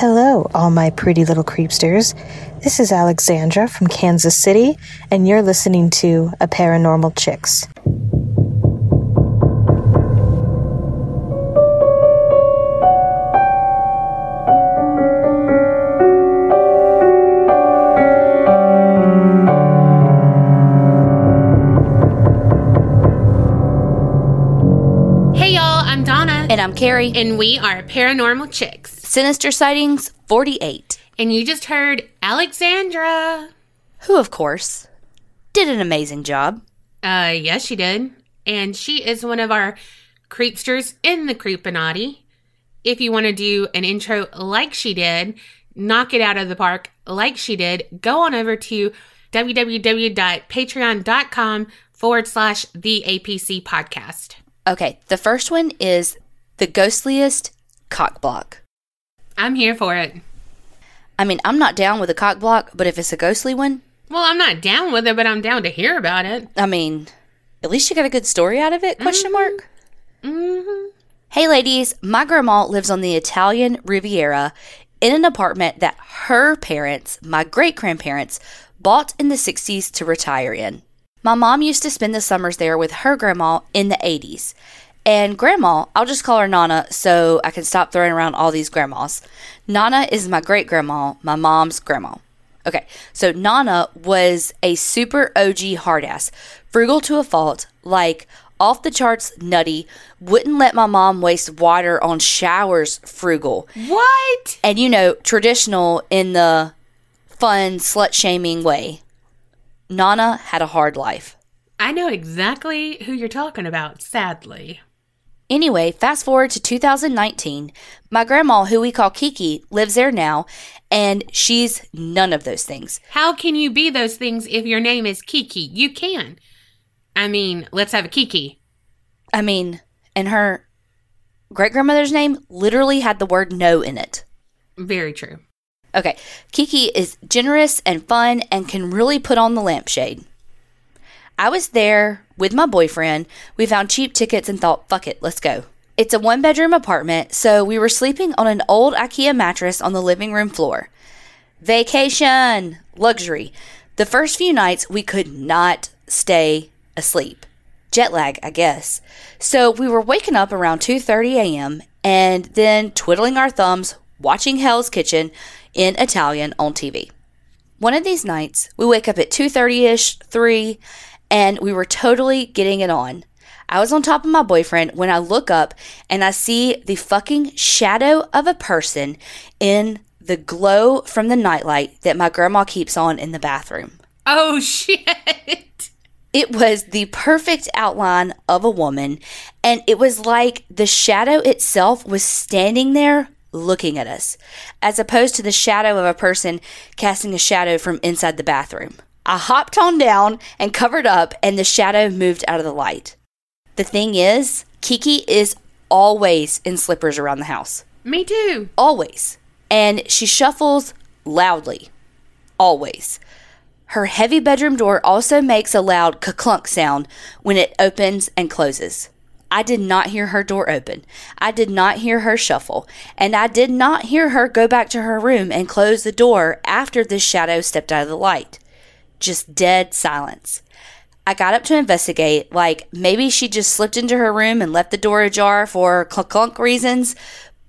Hello, all my pretty little creepsters. This is Alexandra from Kansas City, and you're listening to A Paranormal Chicks. Hey y'all, I'm Donna. And I'm Carrie. And we are Paranormal Chicks. Sinister Sightings 48. And you just heard Alexandra. Who, of course, did an amazing job. Uh, yes, she did. And she is one of our creepsters in the Creepinati. If you want to do an intro like she did, knock it out of the park like she did, go on over to www.patreon.com forward slash the APC podcast. Okay, the first one is the ghostliest cock block. I'm here for it. I mean, I'm not down with a cock block, but if it's a ghostly one, Well, I'm not down with it, but I'm down to hear about it. I mean, at least you got a good story out of it? Question mark. Mm-hmm. Hey, ladies, my grandma lives on the Italian Riviera in an apartment that her parents, my great grandparents, bought in the 60s to retire in. My mom used to spend the summers there with her grandma in the 80s. And grandma, I'll just call her Nana so I can stop throwing around all these grandmas. Nana is my great grandma, my mom's grandma. Okay, so Nana was a super OG hard ass, frugal to a fault, like off the charts nutty, wouldn't let my mom waste water on showers frugal. What? And you know, traditional in the fun slut shaming way. Nana had a hard life. I know exactly who you're talking about, sadly. Anyway, fast forward to 2019. My grandma, who we call Kiki, lives there now, and she's none of those things. How can you be those things if your name is Kiki? You can. I mean, let's have a Kiki. I mean, and her great grandmother's name literally had the word no in it. Very true. Okay, Kiki is generous and fun and can really put on the lampshade. I was there with my boyfriend. We found cheap tickets and thought, fuck it, let's go. It's a one bedroom apartment, so we were sleeping on an old IKEA mattress on the living room floor. Vacation! Luxury. The first few nights, we could not stay asleep. Jet lag, I guess. So we were waking up around 2:30 a.m. and then twiddling our thumbs, watching Hell's Kitchen in Italian on TV. One of these nights, we wake up at 2:30ish, 3, and we were totally getting it on. I was on top of my boyfriend when I look up and I see the fucking shadow of a person in the glow from the nightlight that my grandma keeps on in the bathroom. Oh, shit. It was the perfect outline of a woman, and it was like the shadow itself was standing there looking at us, as opposed to the shadow of a person casting a shadow from inside the bathroom. I hopped on down and covered up, and the shadow moved out of the light. The thing is, Kiki is always in slippers around the house. Me too. Always. And she shuffles loudly. Always. Her heavy bedroom door also makes a loud clunk sound when it opens and closes. I did not hear her door open. I did not hear her shuffle. And I did not hear her go back to her room and close the door after the shadow stepped out of the light. Just dead silence. I got up to investigate, like maybe she just slipped into her room and left the door ajar for clunk clunk reasons,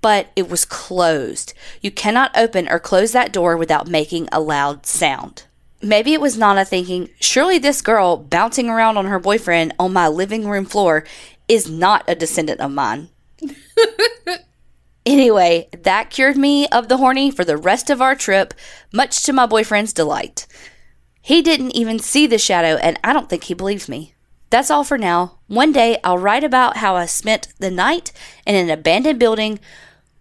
but it was closed. You cannot open or close that door without making a loud sound. Maybe it was Nana thinking, surely this girl bouncing around on her boyfriend on my living room floor is not a descendant of mine. anyway, that cured me of the horny for the rest of our trip, much to my boyfriend's delight. He didn't even see the shadow, and I don't think he believes me. That's all for now. One day I'll write about how I spent the night in an abandoned building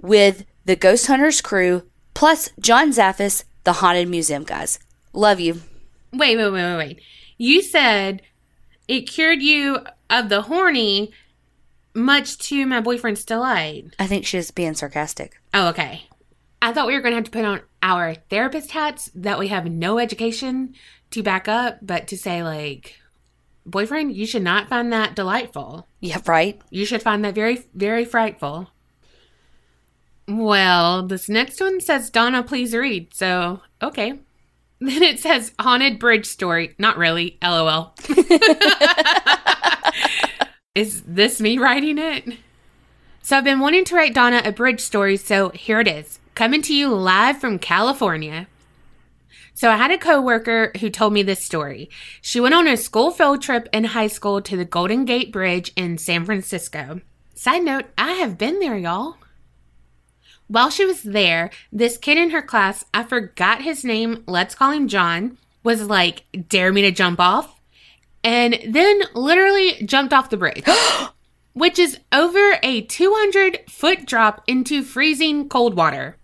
with the Ghost Hunters crew, plus John Zaffis, the Haunted Museum guys. Love you. Wait, wait, wait, wait, wait. You said it cured you of the horny, much to my boyfriend's delight. I think she's being sarcastic. Oh, okay. I thought we were going to have to put on our therapist hats that we have no education to back up, but to say, like, boyfriend, you should not find that delightful. Yeah, right? You should find that very, very frightful. Well, this next one says Donna, please read. So, okay. Then it says haunted bridge story. Not really. LOL. is this me writing it? So I've been wanting to write Donna a bridge story, so here it is. Coming to you live from California. So I had a coworker who told me this story. She went on a school field trip in high school to the Golden Gate Bridge in San Francisco. Side note, I have been there, y'all. While she was there, this kid in her class, I forgot his name, let's call him John, was like, dare me to jump off. And then literally jumped off the bridge, which is over a 200 foot drop into freezing cold water.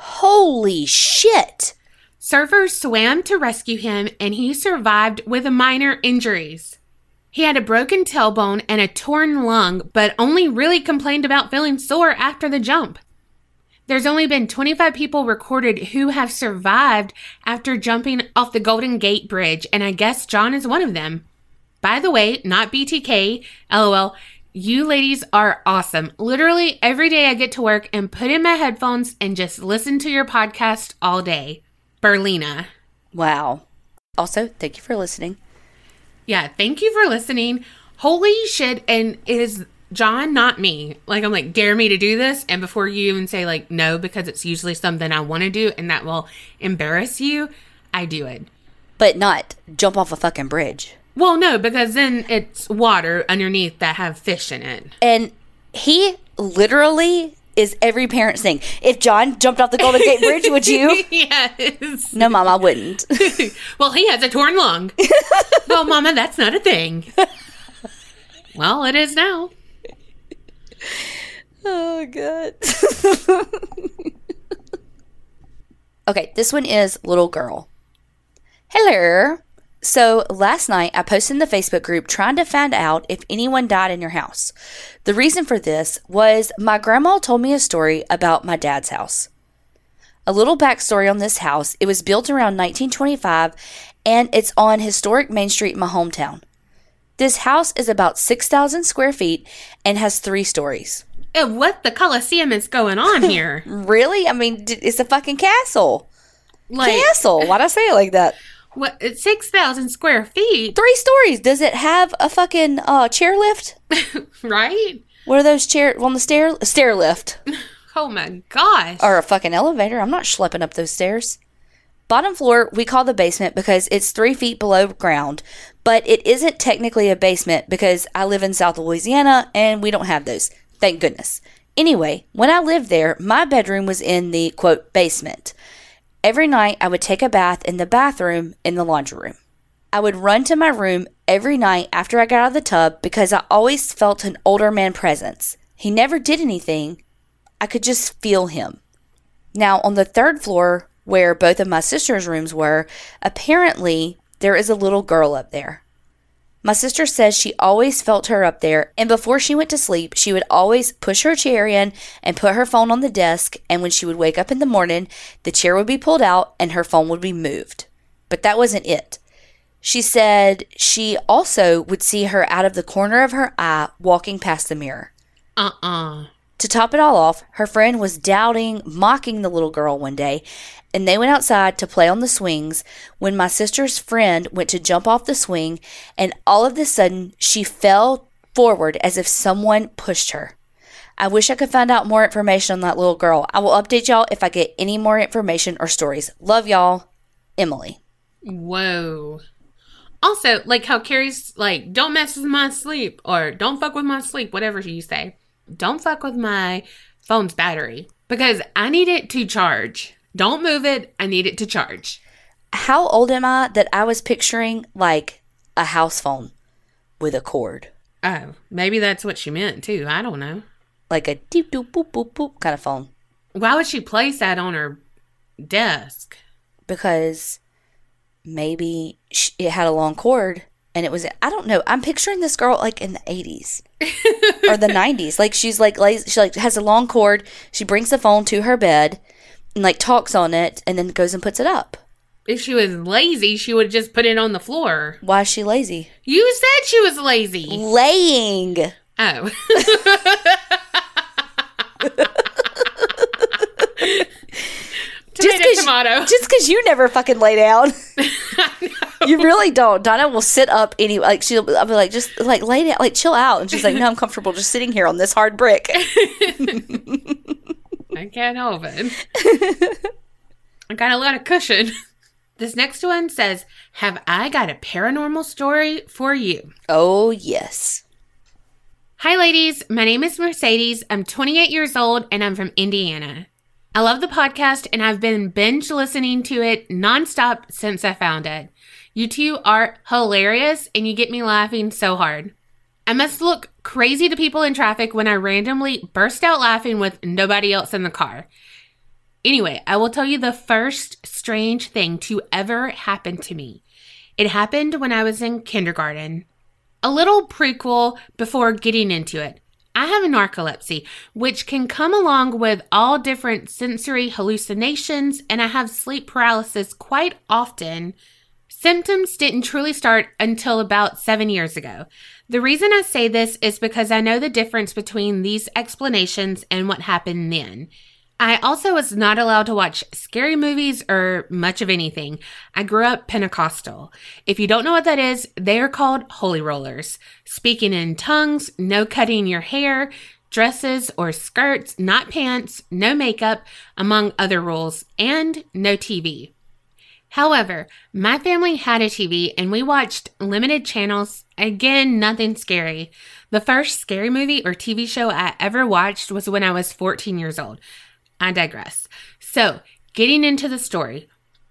Holy shit. Surfers swam to rescue him and he survived with minor injuries. He had a broken tailbone and a torn lung, but only really complained about feeling sore after the jump. There's only been 25 people recorded who have survived after jumping off the Golden Gate Bridge, and I guess John is one of them. By the way, not BTK, lol. You ladies are awesome. Literally every day I get to work and put in my headphones and just listen to your podcast all day. Berlina. Wow. Also, thank you for listening. Yeah, thank you for listening. Holy shit. And is John not me? Like, I'm like, dare me to do this. And before you even say, like, no, because it's usually something I want to do and that will embarrass you, I do it. But not jump off a fucking bridge. Well, no, because then it's water underneath that have fish in it. And he literally is every parent's thing. If John jumped off the Golden Gate Bridge, would you? yes. No, mom, I wouldn't. well, he has a torn lung. well, mama, that's not a thing. well, it is now. Oh, God. okay, this one is Little Girl. Hello. So last night I posted in the Facebook group trying to find out if anyone died in your house. The reason for this was my grandma told me a story about my dad's house. A little backstory on this house it was built around 1925 and it's on historic Main Street in my hometown. This house is about 6,000 square feet and has three stories. Uh, What the Coliseum is going on here? Really? I mean, it's a fucking castle. Like, Castle. Why'd I say it like that? What? It's 6,000 square feet, Three stories. Does it have a fucking uh, chair lift? right? What are those chair on the stair stair lift Oh my gosh. or a fucking elevator? I'm not schlepping up those stairs. Bottom floor we call the basement because it's three feet below ground, but it isn't technically a basement because I live in South Louisiana and we don't have those. Thank goodness. Anyway, when I lived there, my bedroom was in the quote basement. Every night I would take a bath in the bathroom in the laundry room. I would run to my room every night after I got out of the tub because I always felt an older man presence. He never did anything. I could just feel him. Now, on the third floor, where both of my sister's rooms were, apparently there is a little girl up there. My sister says she always felt her up there, and before she went to sleep, she would always push her chair in and put her phone on the desk. And when she would wake up in the morning, the chair would be pulled out and her phone would be moved. But that wasn't it. She said she also would see her out of the corner of her eye walking past the mirror. Uh-uh. To top it all off, her friend was doubting, mocking the little girl one day, and they went outside to play on the swings when my sister's friend went to jump off the swing, and all of a sudden she fell forward as if someone pushed her. I wish I could find out more information on that little girl. I will update y'all if I get any more information or stories. Love y'all, Emily. Whoa. Also, like how Carrie's like, don't mess with my sleep or don't fuck with my sleep, whatever you say. Don't fuck with my phone's battery because I need it to charge. Don't move it. I need it to charge. How old am I that I was picturing like a house phone with a cord? Oh, maybe that's what she meant too. I don't know. Like a deep doop boop boop boop kind of phone. Why would she place that on her desk? because maybe it had a long cord and it was I don't know. I'm picturing this girl like in the 80s or the 90s. Like she's like lazy, she like has a long cord. She brings the phone to her bed and like talks on it and then goes and puts it up. If she was lazy, she would just put it on the floor. Why is she lazy? You said she was lazy. Laying. Oh. motto. Just because you never fucking lay down. You really don't. Donna will sit up any like she'll I'll be like just like lay down like chill out and she's like no I'm comfortable just sitting here on this hard brick. I can't help it. I got a lot of cushion. This next one says, Have I got a paranormal story for you? Oh yes. Hi, ladies. My name is Mercedes. I'm 28 years old and I'm from Indiana. I love the podcast and I've been binge listening to it nonstop since I found it. You two are hilarious and you get me laughing so hard. I must look crazy to people in traffic when I randomly burst out laughing with nobody else in the car. Anyway, I will tell you the first strange thing to ever happen to me. It happened when I was in kindergarten. A little prequel before getting into it. I have narcolepsy, which can come along with all different sensory hallucinations, and I have sleep paralysis quite often. Symptoms didn't truly start until about seven years ago. The reason I say this is because I know the difference between these explanations and what happened then. I also was not allowed to watch scary movies or much of anything. I grew up Pentecostal. If you don't know what that is, they are called holy rollers. Speaking in tongues, no cutting your hair, dresses or skirts, not pants, no makeup, among other rules, and no TV. However, my family had a TV and we watched limited channels. Again, nothing scary. The first scary movie or TV show I ever watched was when I was 14 years old. I digress. So, getting into the story,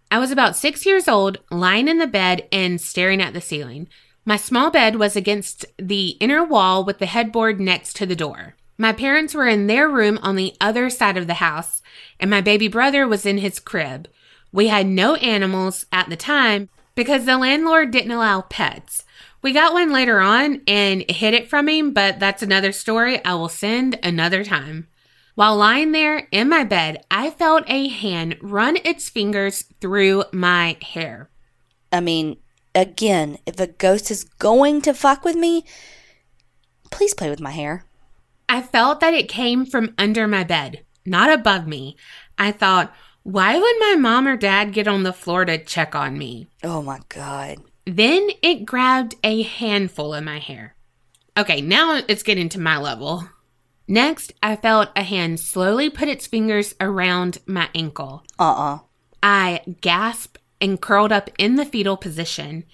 I was about six years old, lying in the bed and staring at the ceiling. My small bed was against the inner wall with the headboard next to the door. My parents were in their room on the other side of the house, and my baby brother was in his crib. We had no animals at the time because the landlord didn't allow pets. We got one later on and hid it from him, but that's another story I will send another time. While lying there in my bed, I felt a hand run its fingers through my hair. I mean, again, if a ghost is going to fuck with me, please play with my hair. I felt that it came from under my bed, not above me. I thought, why would my mom or dad get on the floor to check on me? Oh my god. Then it grabbed a handful of my hair. Okay, now it's getting to my level. Next, I felt a hand slowly put its fingers around my ankle. Uh-uh. I gasped and curled up in the fetal position.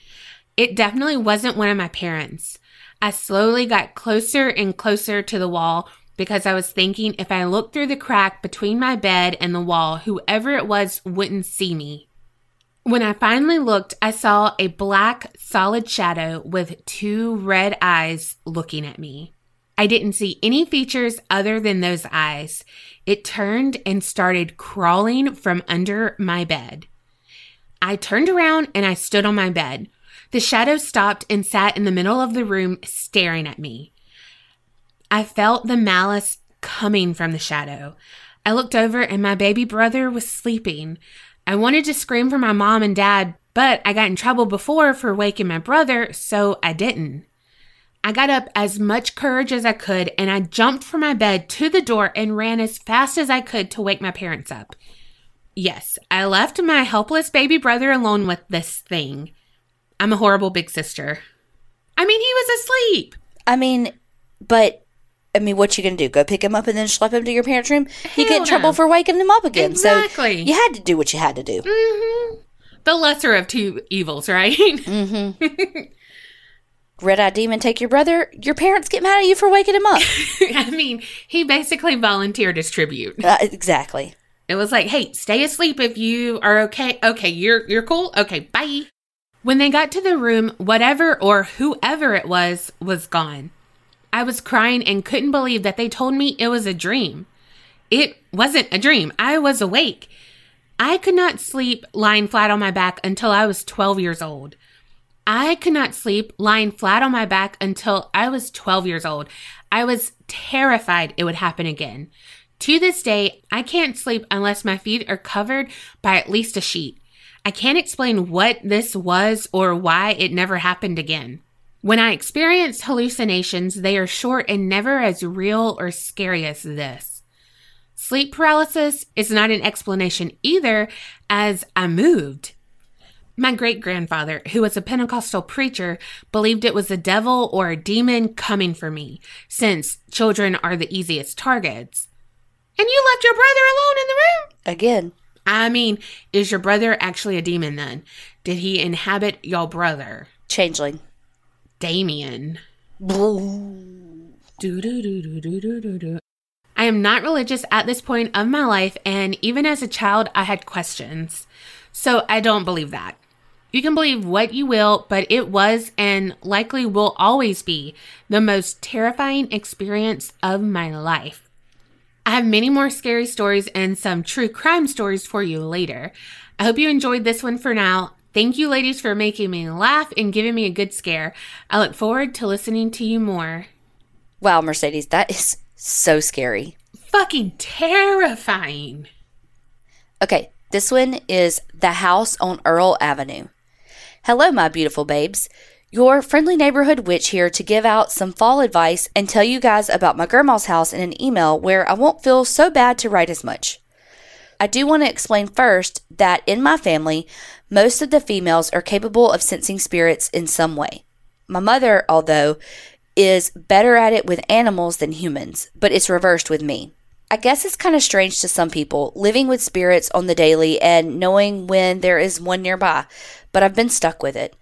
It definitely wasn't one of my parents. I slowly got closer and closer to the wall because I was thinking if I looked through the crack between my bed and the wall, whoever it was wouldn't see me. When I finally looked, I saw a black, solid shadow with two red eyes looking at me. I didn't see any features other than those eyes. It turned and started crawling from under my bed. I turned around and I stood on my bed. The shadow stopped and sat in the middle of the room staring at me. I felt the malice coming from the shadow. I looked over and my baby brother was sleeping. I wanted to scream for my mom and dad, but I got in trouble before for waking my brother, so I didn't. I got up as much courage as I could and I jumped from my bed to the door and ran as fast as I could to wake my parents up. Yes, I left my helpless baby brother alone with this thing. I'm a horrible big sister. I mean, he was asleep. I mean, but I mean, what you gonna do? Go pick him up and then schlep him to your parents' room? you get in Hell trouble for waking him up again. Exactly. So you had to do what you had to do. hmm The lesser of two evils, right? Red Eye Demon, take your brother. Your parents get mad at you for waking him up. I mean, he basically volunteered his tribute. uh, exactly. It was like, "Hey, stay asleep if you are okay. Okay, you're you're cool. Okay, bye." When they got to the room, whatever or whoever it was was gone. I was crying and couldn't believe that they told me it was a dream. It wasn't a dream. I was awake. I could not sleep lying flat on my back until I was 12 years old. I could not sleep lying flat on my back until I was 12 years old. I was terrified it would happen again. To this day, I can't sleep unless my feet are covered by at least a sheet. I can't explain what this was or why it never happened again. When I experience hallucinations, they are short and never as real or scary as this. Sleep paralysis is not an explanation either, as I moved. My great grandfather, who was a Pentecostal preacher, believed it was a devil or a demon coming for me, since children are the easiest targets. And you left your brother alone in the room? Again, I mean, is your brother actually a demon then? Did he inhabit your brother? changeling. Damien. Do, do, do, do, do, do, do, do. I am not religious at this point of my life, and even as a child, I had questions. So I don't believe that. You can believe what you will, but it was and likely will always be the most terrifying experience of my life. I have many more scary stories and some true crime stories for you later. I hope you enjoyed this one for now. Thank you, ladies, for making me laugh and giving me a good scare. I look forward to listening to you more. Wow, Mercedes, that is so scary. Fucking terrifying. Okay, this one is The House on Earl Avenue. Hello, my beautiful babes. Your friendly neighborhood witch here to give out some fall advice and tell you guys about my grandma's house in an email where I won't feel so bad to write as much. I do want to explain first that in my family, most of the females are capable of sensing spirits in some way. My mother, although, is better at it with animals than humans, but it's reversed with me. I guess it's kind of strange to some people living with spirits on the daily and knowing when there is one nearby, but I've been stuck with it.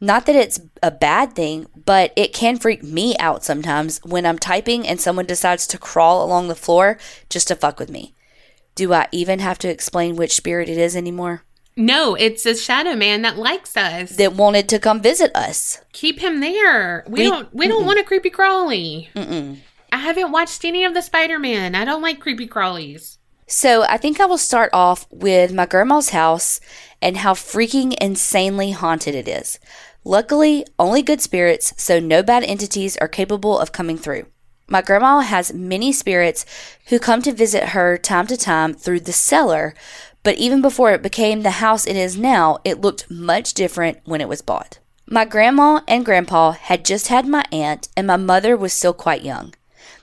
Not that it's a bad thing, but it can freak me out sometimes when I'm typing and someone decides to crawl along the floor just to fuck with me. Do I even have to explain which spirit it is anymore? No, it's a shadow man that likes us. That wanted to come visit us. Keep him there. We, We- don't we don't want a creepy crawly. Mm-mm. I haven't watched any of the Spider-Man. I don't like creepy crawlies. So I think I will start off with my grandma's house and how freaking insanely haunted it is. Luckily, only good spirits, so no bad entities are capable of coming through. My grandma has many spirits who come to visit her time to time through the cellar, but even before it became the house it is now, it looked much different when it was bought. My grandma and grandpa had just had my aunt, and my mother was still quite young.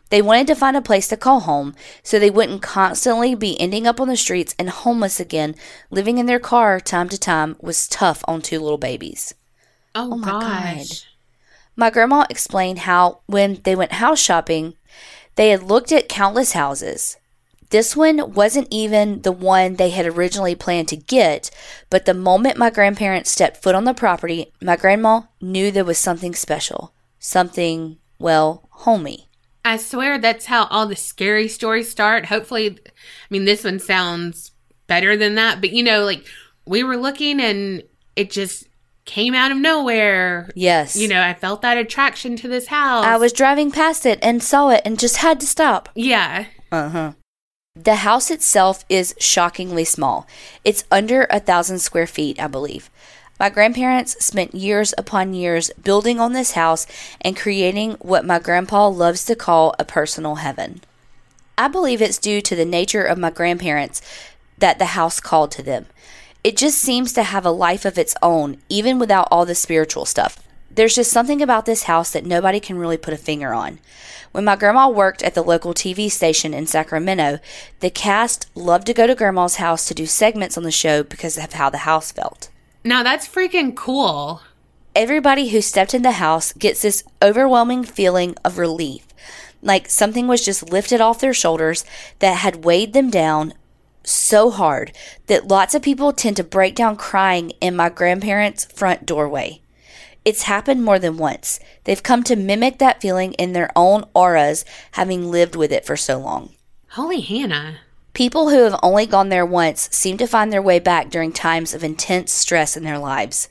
They wanted to find a place to call home so they wouldn't constantly be ending up on the streets and homeless again. Living in their car time to time was tough on two little babies. Oh, oh my gosh. My grandma explained how, when they went house shopping, they had looked at countless houses. This one wasn't even the one they had originally planned to get, but the moment my grandparents stepped foot on the property, my grandma knew there was something special. Something, well, homey. I swear that's how all the scary stories start. Hopefully, I mean, this one sounds better than that, but you know, like we were looking and it just came out of nowhere. Yes. You know, I felt that attraction to this house. I was driving past it and saw it and just had to stop. Yeah. Uh huh. The house itself is shockingly small. It's under a thousand square feet, I believe. My grandparents spent years upon years building on this house and creating what my grandpa loves to call a personal heaven. I believe it's due to the nature of my grandparents that the house called to them. It just seems to have a life of its own, even without all the spiritual stuff. There's just something about this house that nobody can really put a finger on. When my grandma worked at the local TV station in Sacramento, the cast loved to go to grandma's house to do segments on the show because of how the house felt. Now that's freaking cool. Everybody who stepped in the house gets this overwhelming feeling of relief, like something was just lifted off their shoulders that had weighed them down so hard that lots of people tend to break down crying in my grandparents' front doorway. It's happened more than once. They've come to mimic that feeling in their own auras, having lived with it for so long. Holy Hannah. People who have only gone there once seem to find their way back during times of intense stress in their lives.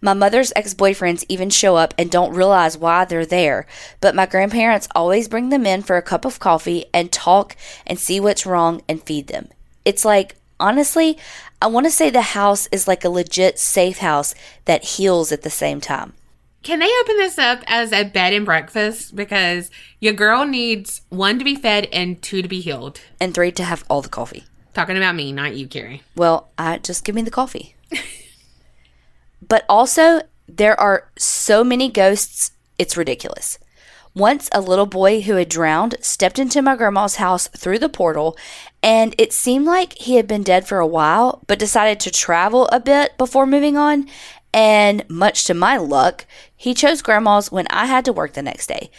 My mother's ex boyfriends even show up and don't realize why they're there, but my grandparents always bring them in for a cup of coffee and talk and see what's wrong and feed them. It's like, honestly, I want to say the house is like a legit safe house that heals at the same time. Can they open this up as a bed and breakfast? Because your girl needs one to be fed and two to be healed. And three, to have all the coffee. Talking about me, not you, Carrie. Well, I just give me the coffee. but also, there are so many ghosts, it's ridiculous. Once a little boy who had drowned stepped into my grandma's house through the portal, and it seemed like he had been dead for a while, but decided to travel a bit before moving on. And much to my luck, he chose grandma's when I had to work the next day.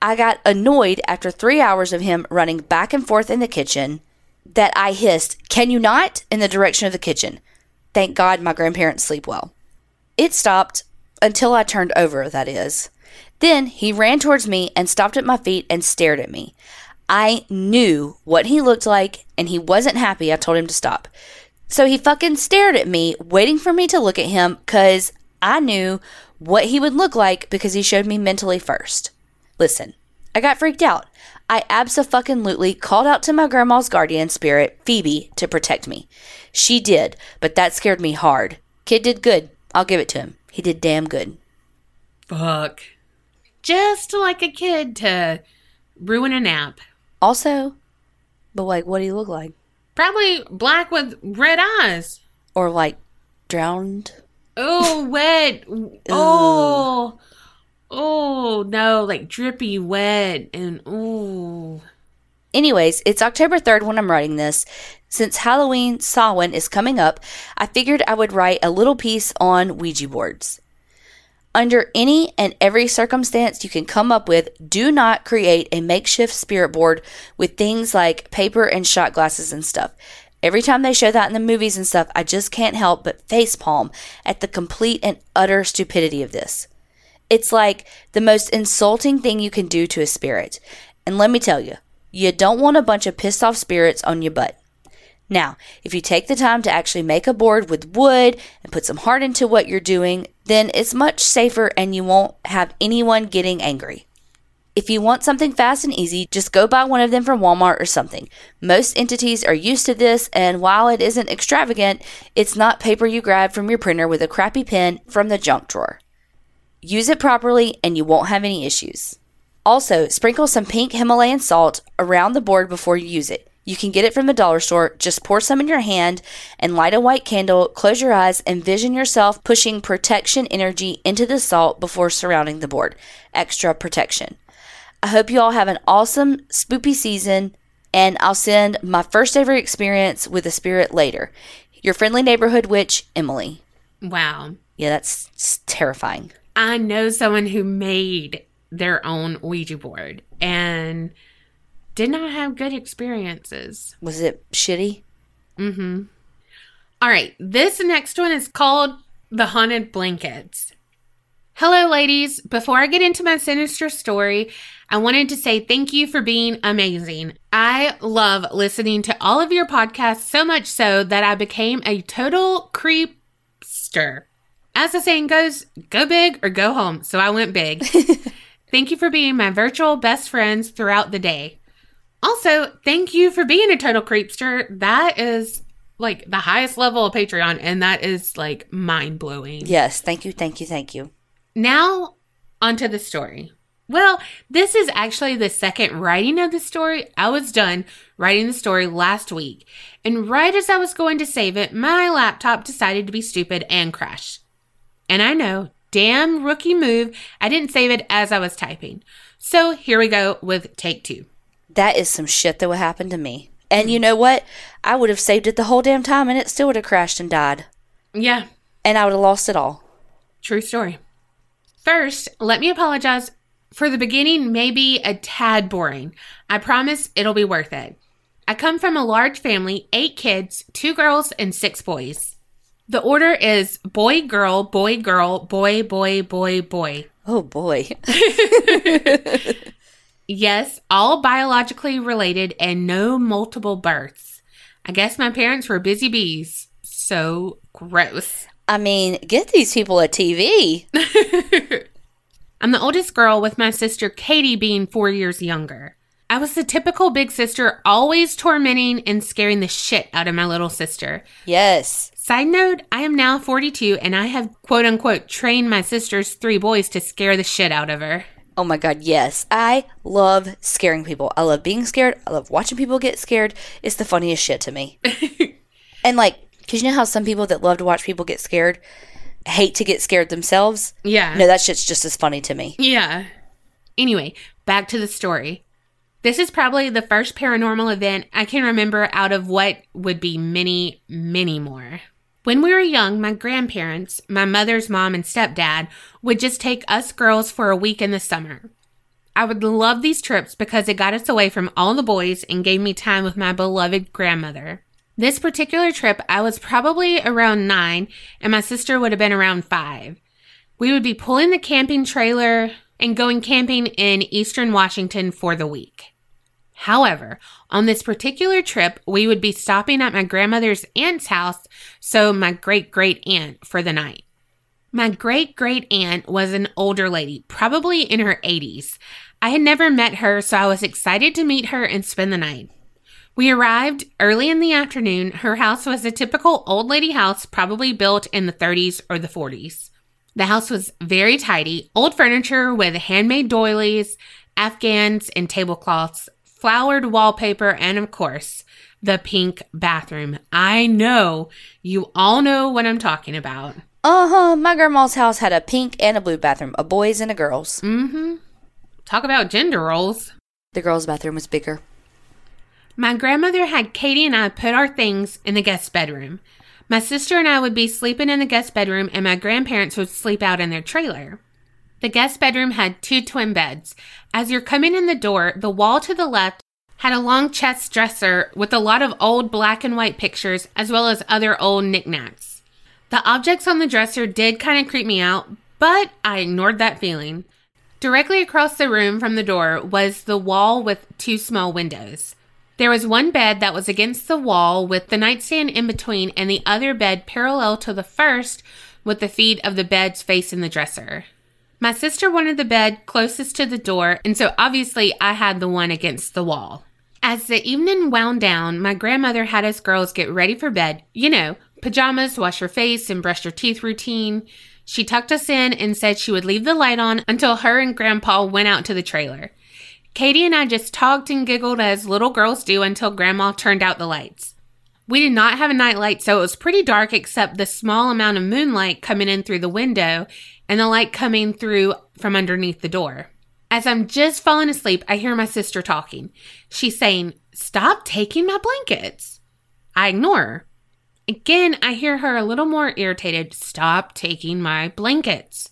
I got annoyed after three hours of him running back and forth in the kitchen that I hissed, Can you not? in the direction of the kitchen. Thank God my grandparents sleep well. It stopped until I turned over, that is. Then he ran towards me and stopped at my feet and stared at me. I knew what he looked like and he wasn't happy I told him to stop. So he fucking stared at me, waiting for me to look at him because I knew what he would look like because he showed me mentally first. Listen, I got freaked out. I absolutely called out to my grandma's guardian spirit, Phoebe, to protect me. She did, but that scared me hard. Kid did good. I'll give it to him. He did damn good. Fuck. Just like a kid to ruin a nap. Also, but like, what do you look like? Probably black with red eyes. Or like drowned? Oh, wet. oh. Oh, no, like drippy wet and oh. Anyways, it's October 3rd when I'm writing this. Since Halloween Samhain is coming up, I figured I would write a little piece on Ouija boards. Under any and every circumstance you can come up with, do not create a makeshift spirit board with things like paper and shot glasses and stuff. Every time they show that in the movies and stuff, I just can't help but facepalm at the complete and utter stupidity of this. It's like the most insulting thing you can do to a spirit. And let me tell you, you don't want a bunch of pissed off spirits on your butt. Now, if you take the time to actually make a board with wood and put some heart into what you're doing, then it's much safer and you won't have anyone getting angry. If you want something fast and easy, just go buy one of them from Walmart or something. Most entities are used to this, and while it isn't extravagant, it's not paper you grab from your printer with a crappy pen from the junk drawer. Use it properly and you won't have any issues. Also, sprinkle some pink Himalayan salt around the board before you use it. You can get it from the dollar store. Just pour some in your hand and light a white candle, close your eyes, and vision yourself pushing protection energy into the salt before surrounding the board. Extra protection. I hope you all have an awesome spoopy season, and I'll send my first ever experience with a spirit later. Your friendly neighborhood witch, Emily. Wow. Yeah, that's terrifying. I know someone who made their own Ouija board and did not have good experiences. Was it shitty? Mm hmm. All right, this next one is called The Haunted Blankets. Hello, ladies. Before I get into my sinister story, I wanted to say thank you for being amazing. I love listening to all of your podcasts so much so that I became a total creepster. As the saying goes, go big or go home. So I went big. thank you for being my virtual best friends throughout the day. Also, thank you for being a total creepster. That is like the highest level of Patreon, and that is like mind blowing. Yes, thank you, thank you, thank you. Now, onto the story. Well, this is actually the second writing of the story. I was done writing the story last week, and right as I was going to save it, my laptop decided to be stupid and crash. And I know, damn rookie move, I didn't save it as I was typing. So here we go with take two. That is some shit that would happen to me. And you mm. know what? I would have saved it the whole damn time and it still would have crashed and died. Yeah, And I would have lost it all. True story. First, let me apologize for the beginning, maybe a tad boring. I promise it'll be worth it. I come from a large family, eight kids, two girls, and six boys. The order is boy, girl, boy, girl, boy, boy, boy, boy. Oh boy. Yes, all biologically related and no multiple births. I guess my parents were busy bees. So gross. I mean, get these people a TV. I'm the oldest girl with my sister Katie being four years younger. I was the typical big sister, always tormenting and scaring the shit out of my little sister. Yes. Side note, I am now 42 and I have quote unquote trained my sister's three boys to scare the shit out of her. Oh my god, yes. I love scaring people. I love being scared. I love watching people get scared. It's the funniest shit to me. and like, cause you know how some people that love to watch people get scared hate to get scared themselves? Yeah. No, that shit's just as funny to me. Yeah. Anyway, back to the story. This is probably the first paranormal event I can remember out of what would be many, many more. When we were young, my grandparents, my mother's mom and stepdad, would just take us girls for a week in the summer. I would love these trips because it got us away from all the boys and gave me time with my beloved grandmother. This particular trip, I was probably around nine, and my sister would have been around five. We would be pulling the camping trailer and going camping in eastern Washington for the week. However, on this particular trip, we would be stopping at my grandmother's aunt's house, so my great great aunt, for the night. My great great aunt was an older lady, probably in her 80s. I had never met her, so I was excited to meet her and spend the night. We arrived early in the afternoon. Her house was a typical old lady house, probably built in the 30s or the 40s. The house was very tidy, old furniture with handmade doilies, afghans, and tablecloths, flowered wallpaper, and of course, the pink bathroom. I know you all know what I'm talking about. Uh huh. My grandma's house had a pink and a blue bathroom, a boys' and a girls'. Mm hmm. Talk about gender roles. The girls' bathroom was bigger. My grandmother had Katie and I put our things in the guest bedroom. My sister and I would be sleeping in the guest bedroom, and my grandparents would sleep out in their trailer. The guest bedroom had two twin beds. As you're coming in the door, the wall to the left had a long chest dresser with a lot of old black and white pictures as well as other old knickknacks. The objects on the dresser did kind of creep me out, but I ignored that feeling. Directly across the room from the door was the wall with two small windows. There was one bed that was against the wall with the nightstand in between, and the other bed parallel to the first with the feet of the beds facing the dresser. My sister wanted the bed closest to the door, and so obviously I had the one against the wall. As the evening wound down, my grandmother had us girls get ready for bed. You know, pajamas, wash your face, and brush your teeth routine. She tucked us in and said she would leave the light on until her and Grandpa went out to the trailer. Katie and I just talked and giggled as little girls do until Grandma turned out the lights. We did not have a night light, so it was pretty dark except the small amount of moonlight coming in through the window and the light coming through from underneath the door. As I'm just falling asleep, I hear my sister talking. She's saying, Stop taking my blankets. I ignore her. Again, I hear her a little more irritated. Stop taking my blankets.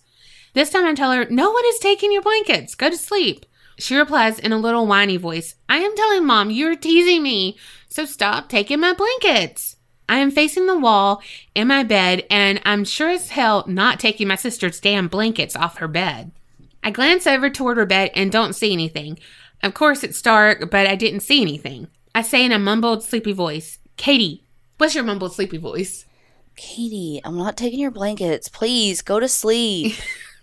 This time I tell her, No one is taking your blankets. Go to sleep. She replies in a little whiny voice, I am telling mom you're teasing me, so stop taking my blankets. I am facing the wall in my bed, and I'm sure as hell not taking my sister's damn blankets off her bed. I glance over toward her bed and don't see anything. Of course, it's dark, but I didn't see anything. I say in a mumbled, sleepy voice, Katie, what's your mumbled, sleepy voice? Katie, I'm not taking your blankets. Please go to sleep.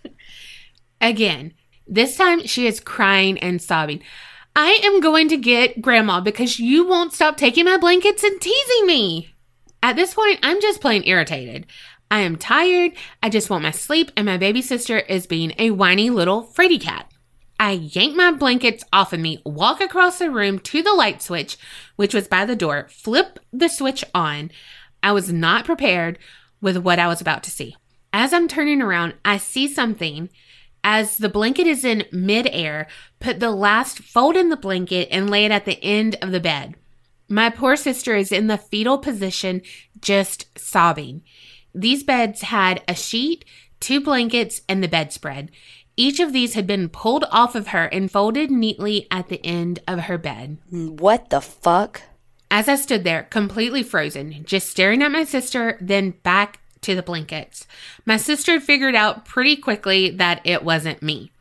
Again, this time she is crying and sobbing. I am going to get grandma because you won't stop taking my blankets and teasing me. At this point, I'm just plain irritated. I am tired, I just want my sleep, and my baby sister is being a whiny little fraidy cat. I yank my blankets off of me, walk across the room to the light switch, which was by the door, flip the switch on. I was not prepared with what I was about to see. As I'm turning around, I see something. As the blanket is in midair, put the last fold in the blanket and lay it at the end of the bed. My poor sister is in the fetal position, just sobbing. These beds had a sheet, two blankets, and the bedspread. Each of these had been pulled off of her and folded neatly at the end of her bed. what the fuck? As I stood there, completely frozen, just staring at my sister, then back to the blankets, my sister figured out pretty quickly that it wasn't me.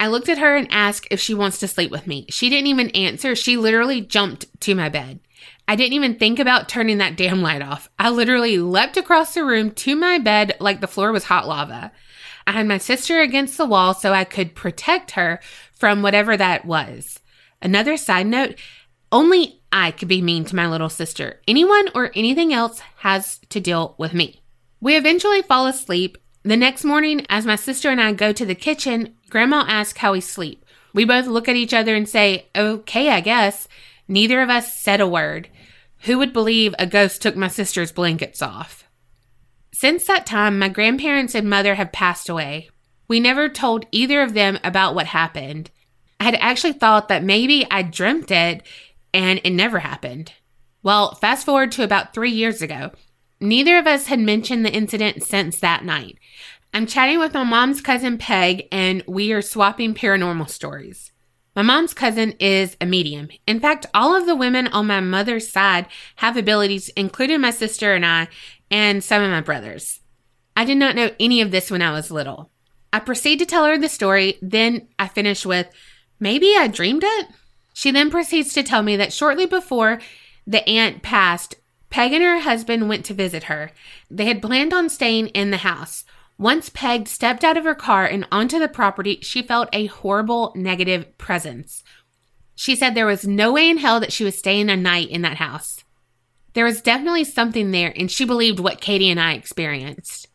I looked at her and asked if she wants to sleep with me. She didn't even answer. She literally jumped to my bed. I didn't even think about turning that damn light off. I literally leapt across the room to my bed like the floor was hot lava. I had my sister against the wall so I could protect her from whatever that was. Another side note only I could be mean to my little sister. Anyone or anything else has to deal with me. We eventually fall asleep. The next morning, as my sister and I go to the kitchen, Grandma asks how we sleep. We both look at each other and say, okay, I guess. Neither of us said a word. Who would believe a ghost took my sister's blankets off? Since that time, my grandparents and mother have passed away. We never told either of them about what happened. I had actually thought that maybe I dreamt it and it never happened. Well, fast forward to about three years ago. Neither of us had mentioned the incident since that night. I'm chatting with my mom's cousin Peg, and we are swapping paranormal stories. My mom's cousin is a medium. In fact, all of the women on my mother's side have abilities, including my sister and I, and some of my brothers. I did not know any of this when I was little. I proceed to tell her the story, then I finish with, Maybe I dreamed it? She then proceeds to tell me that shortly before the aunt passed, Peg and her husband went to visit her. They had planned on staying in the house. Once Peg stepped out of her car and onto the property, she felt a horrible negative presence. She said there was no way in hell that she was staying a night in that house. There was definitely something there, and she believed what Katie and I experienced.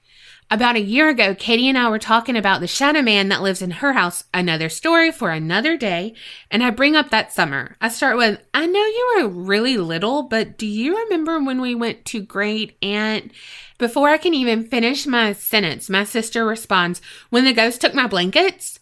About a year ago, Katie and I were talking about the shadow man that lives in her house, another story for another day. And I bring up that summer. I start with, I know you were really little, but do you remember when we went to great aunt? Before I can even finish my sentence, my sister responds, When the ghost took my blankets?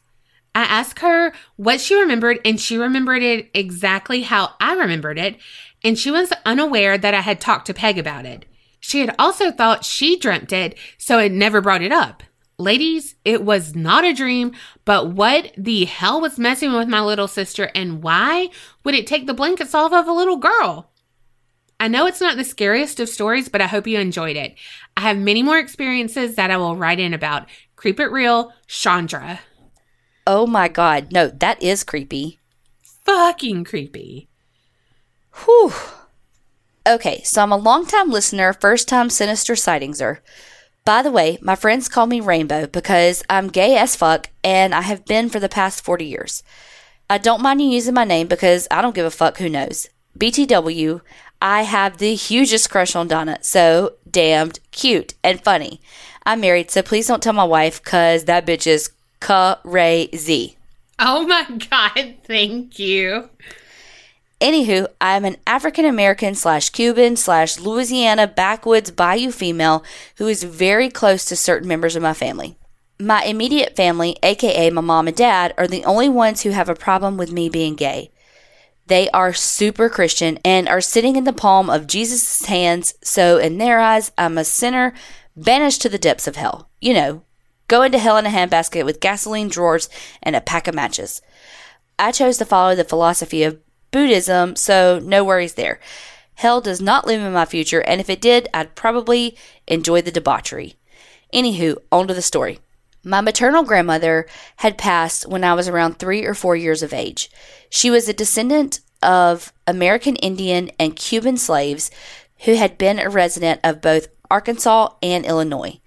I ask her what she remembered, and she remembered it exactly how I remembered it. And she was unaware that I had talked to Peg about it. She had also thought she dreamt it, so had never brought it up. Ladies, it was not a dream, but what the hell was messing with my little sister and why would it take the blankets off of a little girl? I know it's not the scariest of stories, but I hope you enjoyed it. I have many more experiences that I will write in about. Creep it real, Chandra. Oh my god, no, that is creepy. Fucking creepy. Whew. Okay, so I'm a long-time listener, first time sinister sightingser. By the way, my friends call me Rainbow because I'm gay as fuck and I have been for the past 40 years. I don't mind you using my name because I don't give a fuck who knows. BTW, I have the hugest crush on Donna, so damned cute and funny. I'm married, so please don't tell my wife because that bitch is crazy. Oh my god, thank you. Anywho, I am an African American slash Cuban slash Louisiana backwoods bayou female who is very close to certain members of my family. My immediate family, aka my mom and dad, are the only ones who have a problem with me being gay. They are super Christian and are sitting in the palm of Jesus' hands, so in their eyes, I'm a sinner banished to the depths of hell. You know, going to hell in a handbasket with gasoline drawers and a pack of matches. I chose to follow the philosophy of Buddhism, so no worries there. Hell does not live in my future, and if it did, I'd probably enjoy the debauchery. Anywho, on to the story. My maternal grandmother had passed when I was around three or four years of age. She was a descendant of American Indian and Cuban slaves who had been a resident of both Arkansas and Illinois.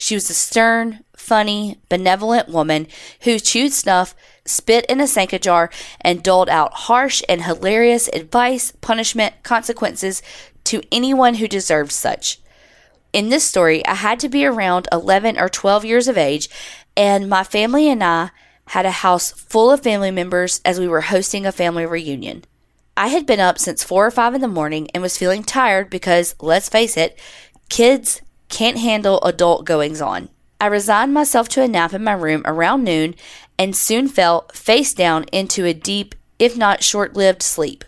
She was a stern, funny, benevolent woman who chewed snuff, spit in a Sanka jar, and doled out harsh and hilarious advice, punishment, consequences to anyone who deserved such. In this story, I had to be around 11 or 12 years of age, and my family and I had a house full of family members as we were hosting a family reunion. I had been up since 4 or 5 in the morning and was feeling tired because, let's face it, kids can't handle adult goings on. I resigned myself to a nap in my room around noon and soon fell face down into a deep, if not short lived, sleep.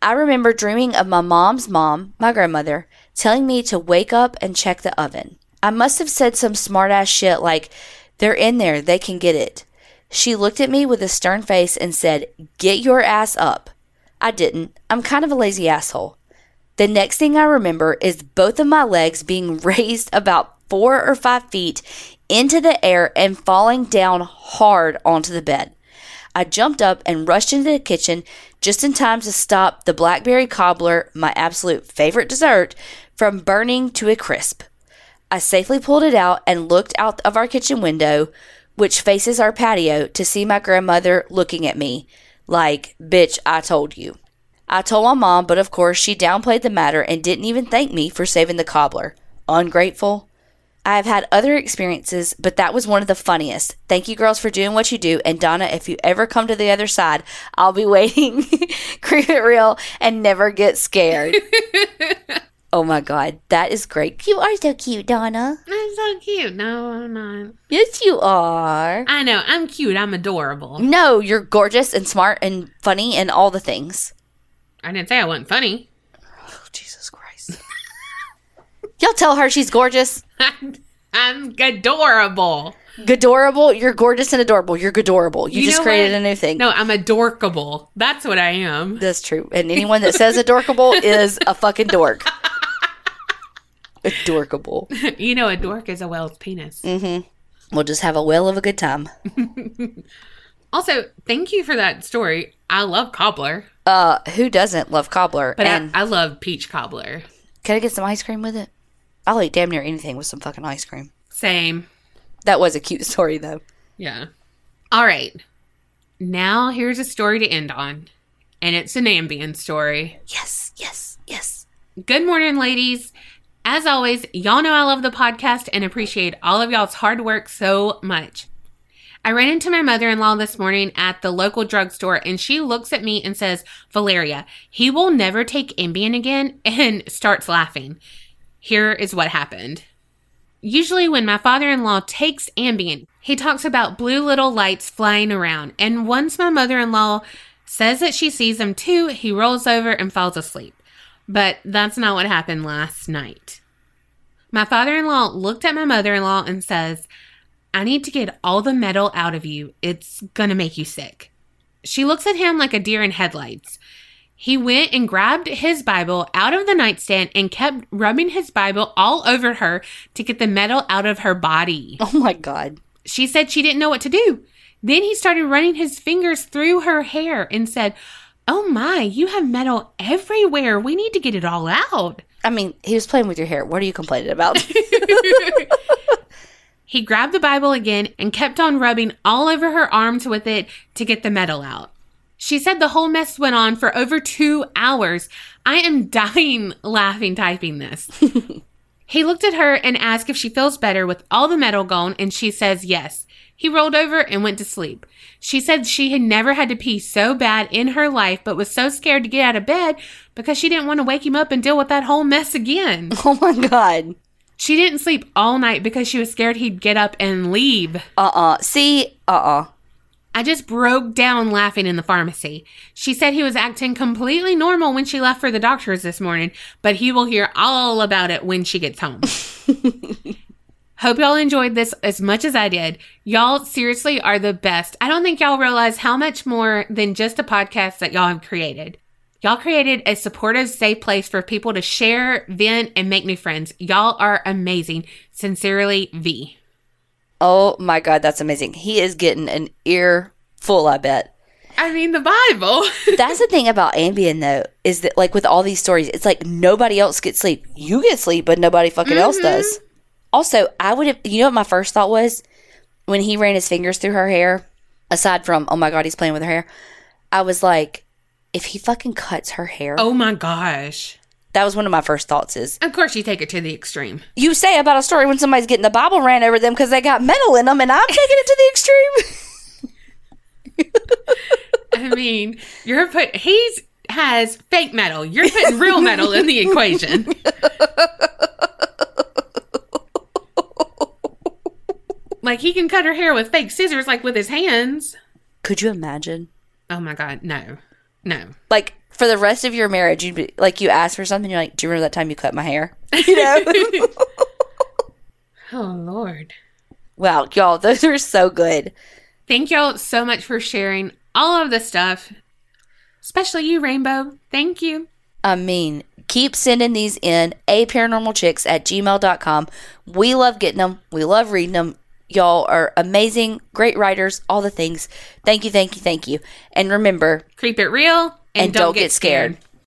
I remember dreaming of my mom's mom, my grandmother, telling me to wake up and check the oven. I must have said some smart ass shit like, They're in there, they can get it. She looked at me with a stern face and said, Get your ass up. I didn't. I'm kind of a lazy asshole. The next thing I remember is both of my legs being raised about four or five feet into the air and falling down hard onto the bed. I jumped up and rushed into the kitchen just in time to stop the blackberry cobbler, my absolute favorite dessert, from burning to a crisp. I safely pulled it out and looked out of our kitchen window, which faces our patio, to see my grandmother looking at me like, Bitch, I told you. I told my mom, but of course she downplayed the matter and didn't even thank me for saving the cobbler. Ungrateful. I have had other experiences, but that was one of the funniest. Thank you, girls, for doing what you do. And Donna, if you ever come to the other side, I'll be waiting. Creep it real and never get scared. oh my God, that is great. You are so cute, Donna. I'm so cute. No, I'm not. Yes, you are. I know. I'm cute. I'm adorable. No, you're gorgeous and smart and funny and all the things. I didn't say I wasn't funny. Oh, Jesus Christ. Y'all tell her she's gorgeous. I'm adorable. Adorable. You're gorgeous and adorable. You're adorable. You, just created what? a new thing. No, I'm adorkable. That's what I am. That's true. And anyone that says adorkable is a fucking dork. Adorkable. you know, a dork is a whale's penis. Mm-hmm. We'll just have a whale of a good time. Also, thank you for that story. I love cobbler, Uh, who doesn't love cobbler? but and I, I love peach cobbler. can I get some ice cream with it? I'll eat damn near anything with some fucking ice cream. Same. That was a cute story though. Yeah. All right. Now here's a story to end on, and it's an Ambien story. Yes, yes, yes. Good morning, ladies. As always, y'all know I love the podcast and appreciate all of y'all's hard work so much. I ran into my mother in law this morning at the local drugstore and she looks at me and says, Valeria, he will never take Ambien again, and starts laughing. Here is what happened. Usually, when my father in law takes Ambien, he talks about blue little lights flying around. And once my mother in law says that she sees them too, he rolls over and falls asleep. But that's not what happened last night. My father in law looked at my mother in law and says, I need to get all the metal out of you. It's gonna make you sick. She looks at him like a deer in headlights. He went and grabbed his Bible out of the nightstand and kept rubbing his Bible all over her to get the metal out of her body. Oh my god. She said she didn't know what to do. Then he started running his fingers through her hair and said, Oh my, you have metal everywhere. We need to get it all out. I mean, he was playing with your hair. What are you complaining about? He grabbed the Bible again and kept on rubbing all over her arms with it to get the metal out. She said the whole mess went on for over two hours. I am dying laughing typing this. he looked at her and asked if she feels better with all the metal gone, and she says yes. He rolled over and went to sleep. She said she had never had to pee so bad in her life, but was so scared to get out of bed because she didn't want to wake him up and deal with that whole mess again. oh my god. She didn't sleep all night because she was scared he'd get up and leave. Uh-uh. See? Uh-uh. I just broke down laughing in the pharmacy. She said he was acting completely normal when she left for the doctor's this morning, but he will hear all about it when she gets home. Hope y'all enjoyed this as much as I did. Y'all seriously are the best. I don't think y'all realize how much more than just a podcast that y'all have created. Y'all created a supportive, safe place for people to share, vent, and make new friends. Y'all are amazing. Sincerely, V. Oh my god, that's amazing. He is getting an ear full, I bet. I mean, the Bible. That's the thing about Ambien though, is that like with all these stories, it's like nobody else gets sleep. You get sleep, but nobody fucking mm-hmm. else does. Also, I would have you know what my first thought was when he ran his fingers through her hair, aside from, oh my god, he's playing with her hair, I was like, if he fucking cuts her hair, oh my gosh. that was one of my first thoughts is Of course, you take it to the extreme. you say about a story when somebody's getting the Bible ran over them because they got metal in them, and I'm taking it to the extreme. I mean, you're put. He's has fake metal. You're putting real metal in the equation. like he can cut her hair with fake scissors, like with his hands. Could you imagine? Oh my god, no, no. Like for the rest of your marriage, you'd be like, you ask for something, you're like, do you remember that time you cut my hair? You know? Oh lord. wow, y'all, those are so good. Thank y'all so much for sharing all of this stuff. Especially you, Rainbow. Thank you. I mean, keep sending these in a paranormalchicks at gmail.com. We love getting them. We love reading them. Y'all are amazing, great writers, all the things. Thank you, thank you, thank you. And remember, Creep it real and, And don't get scared.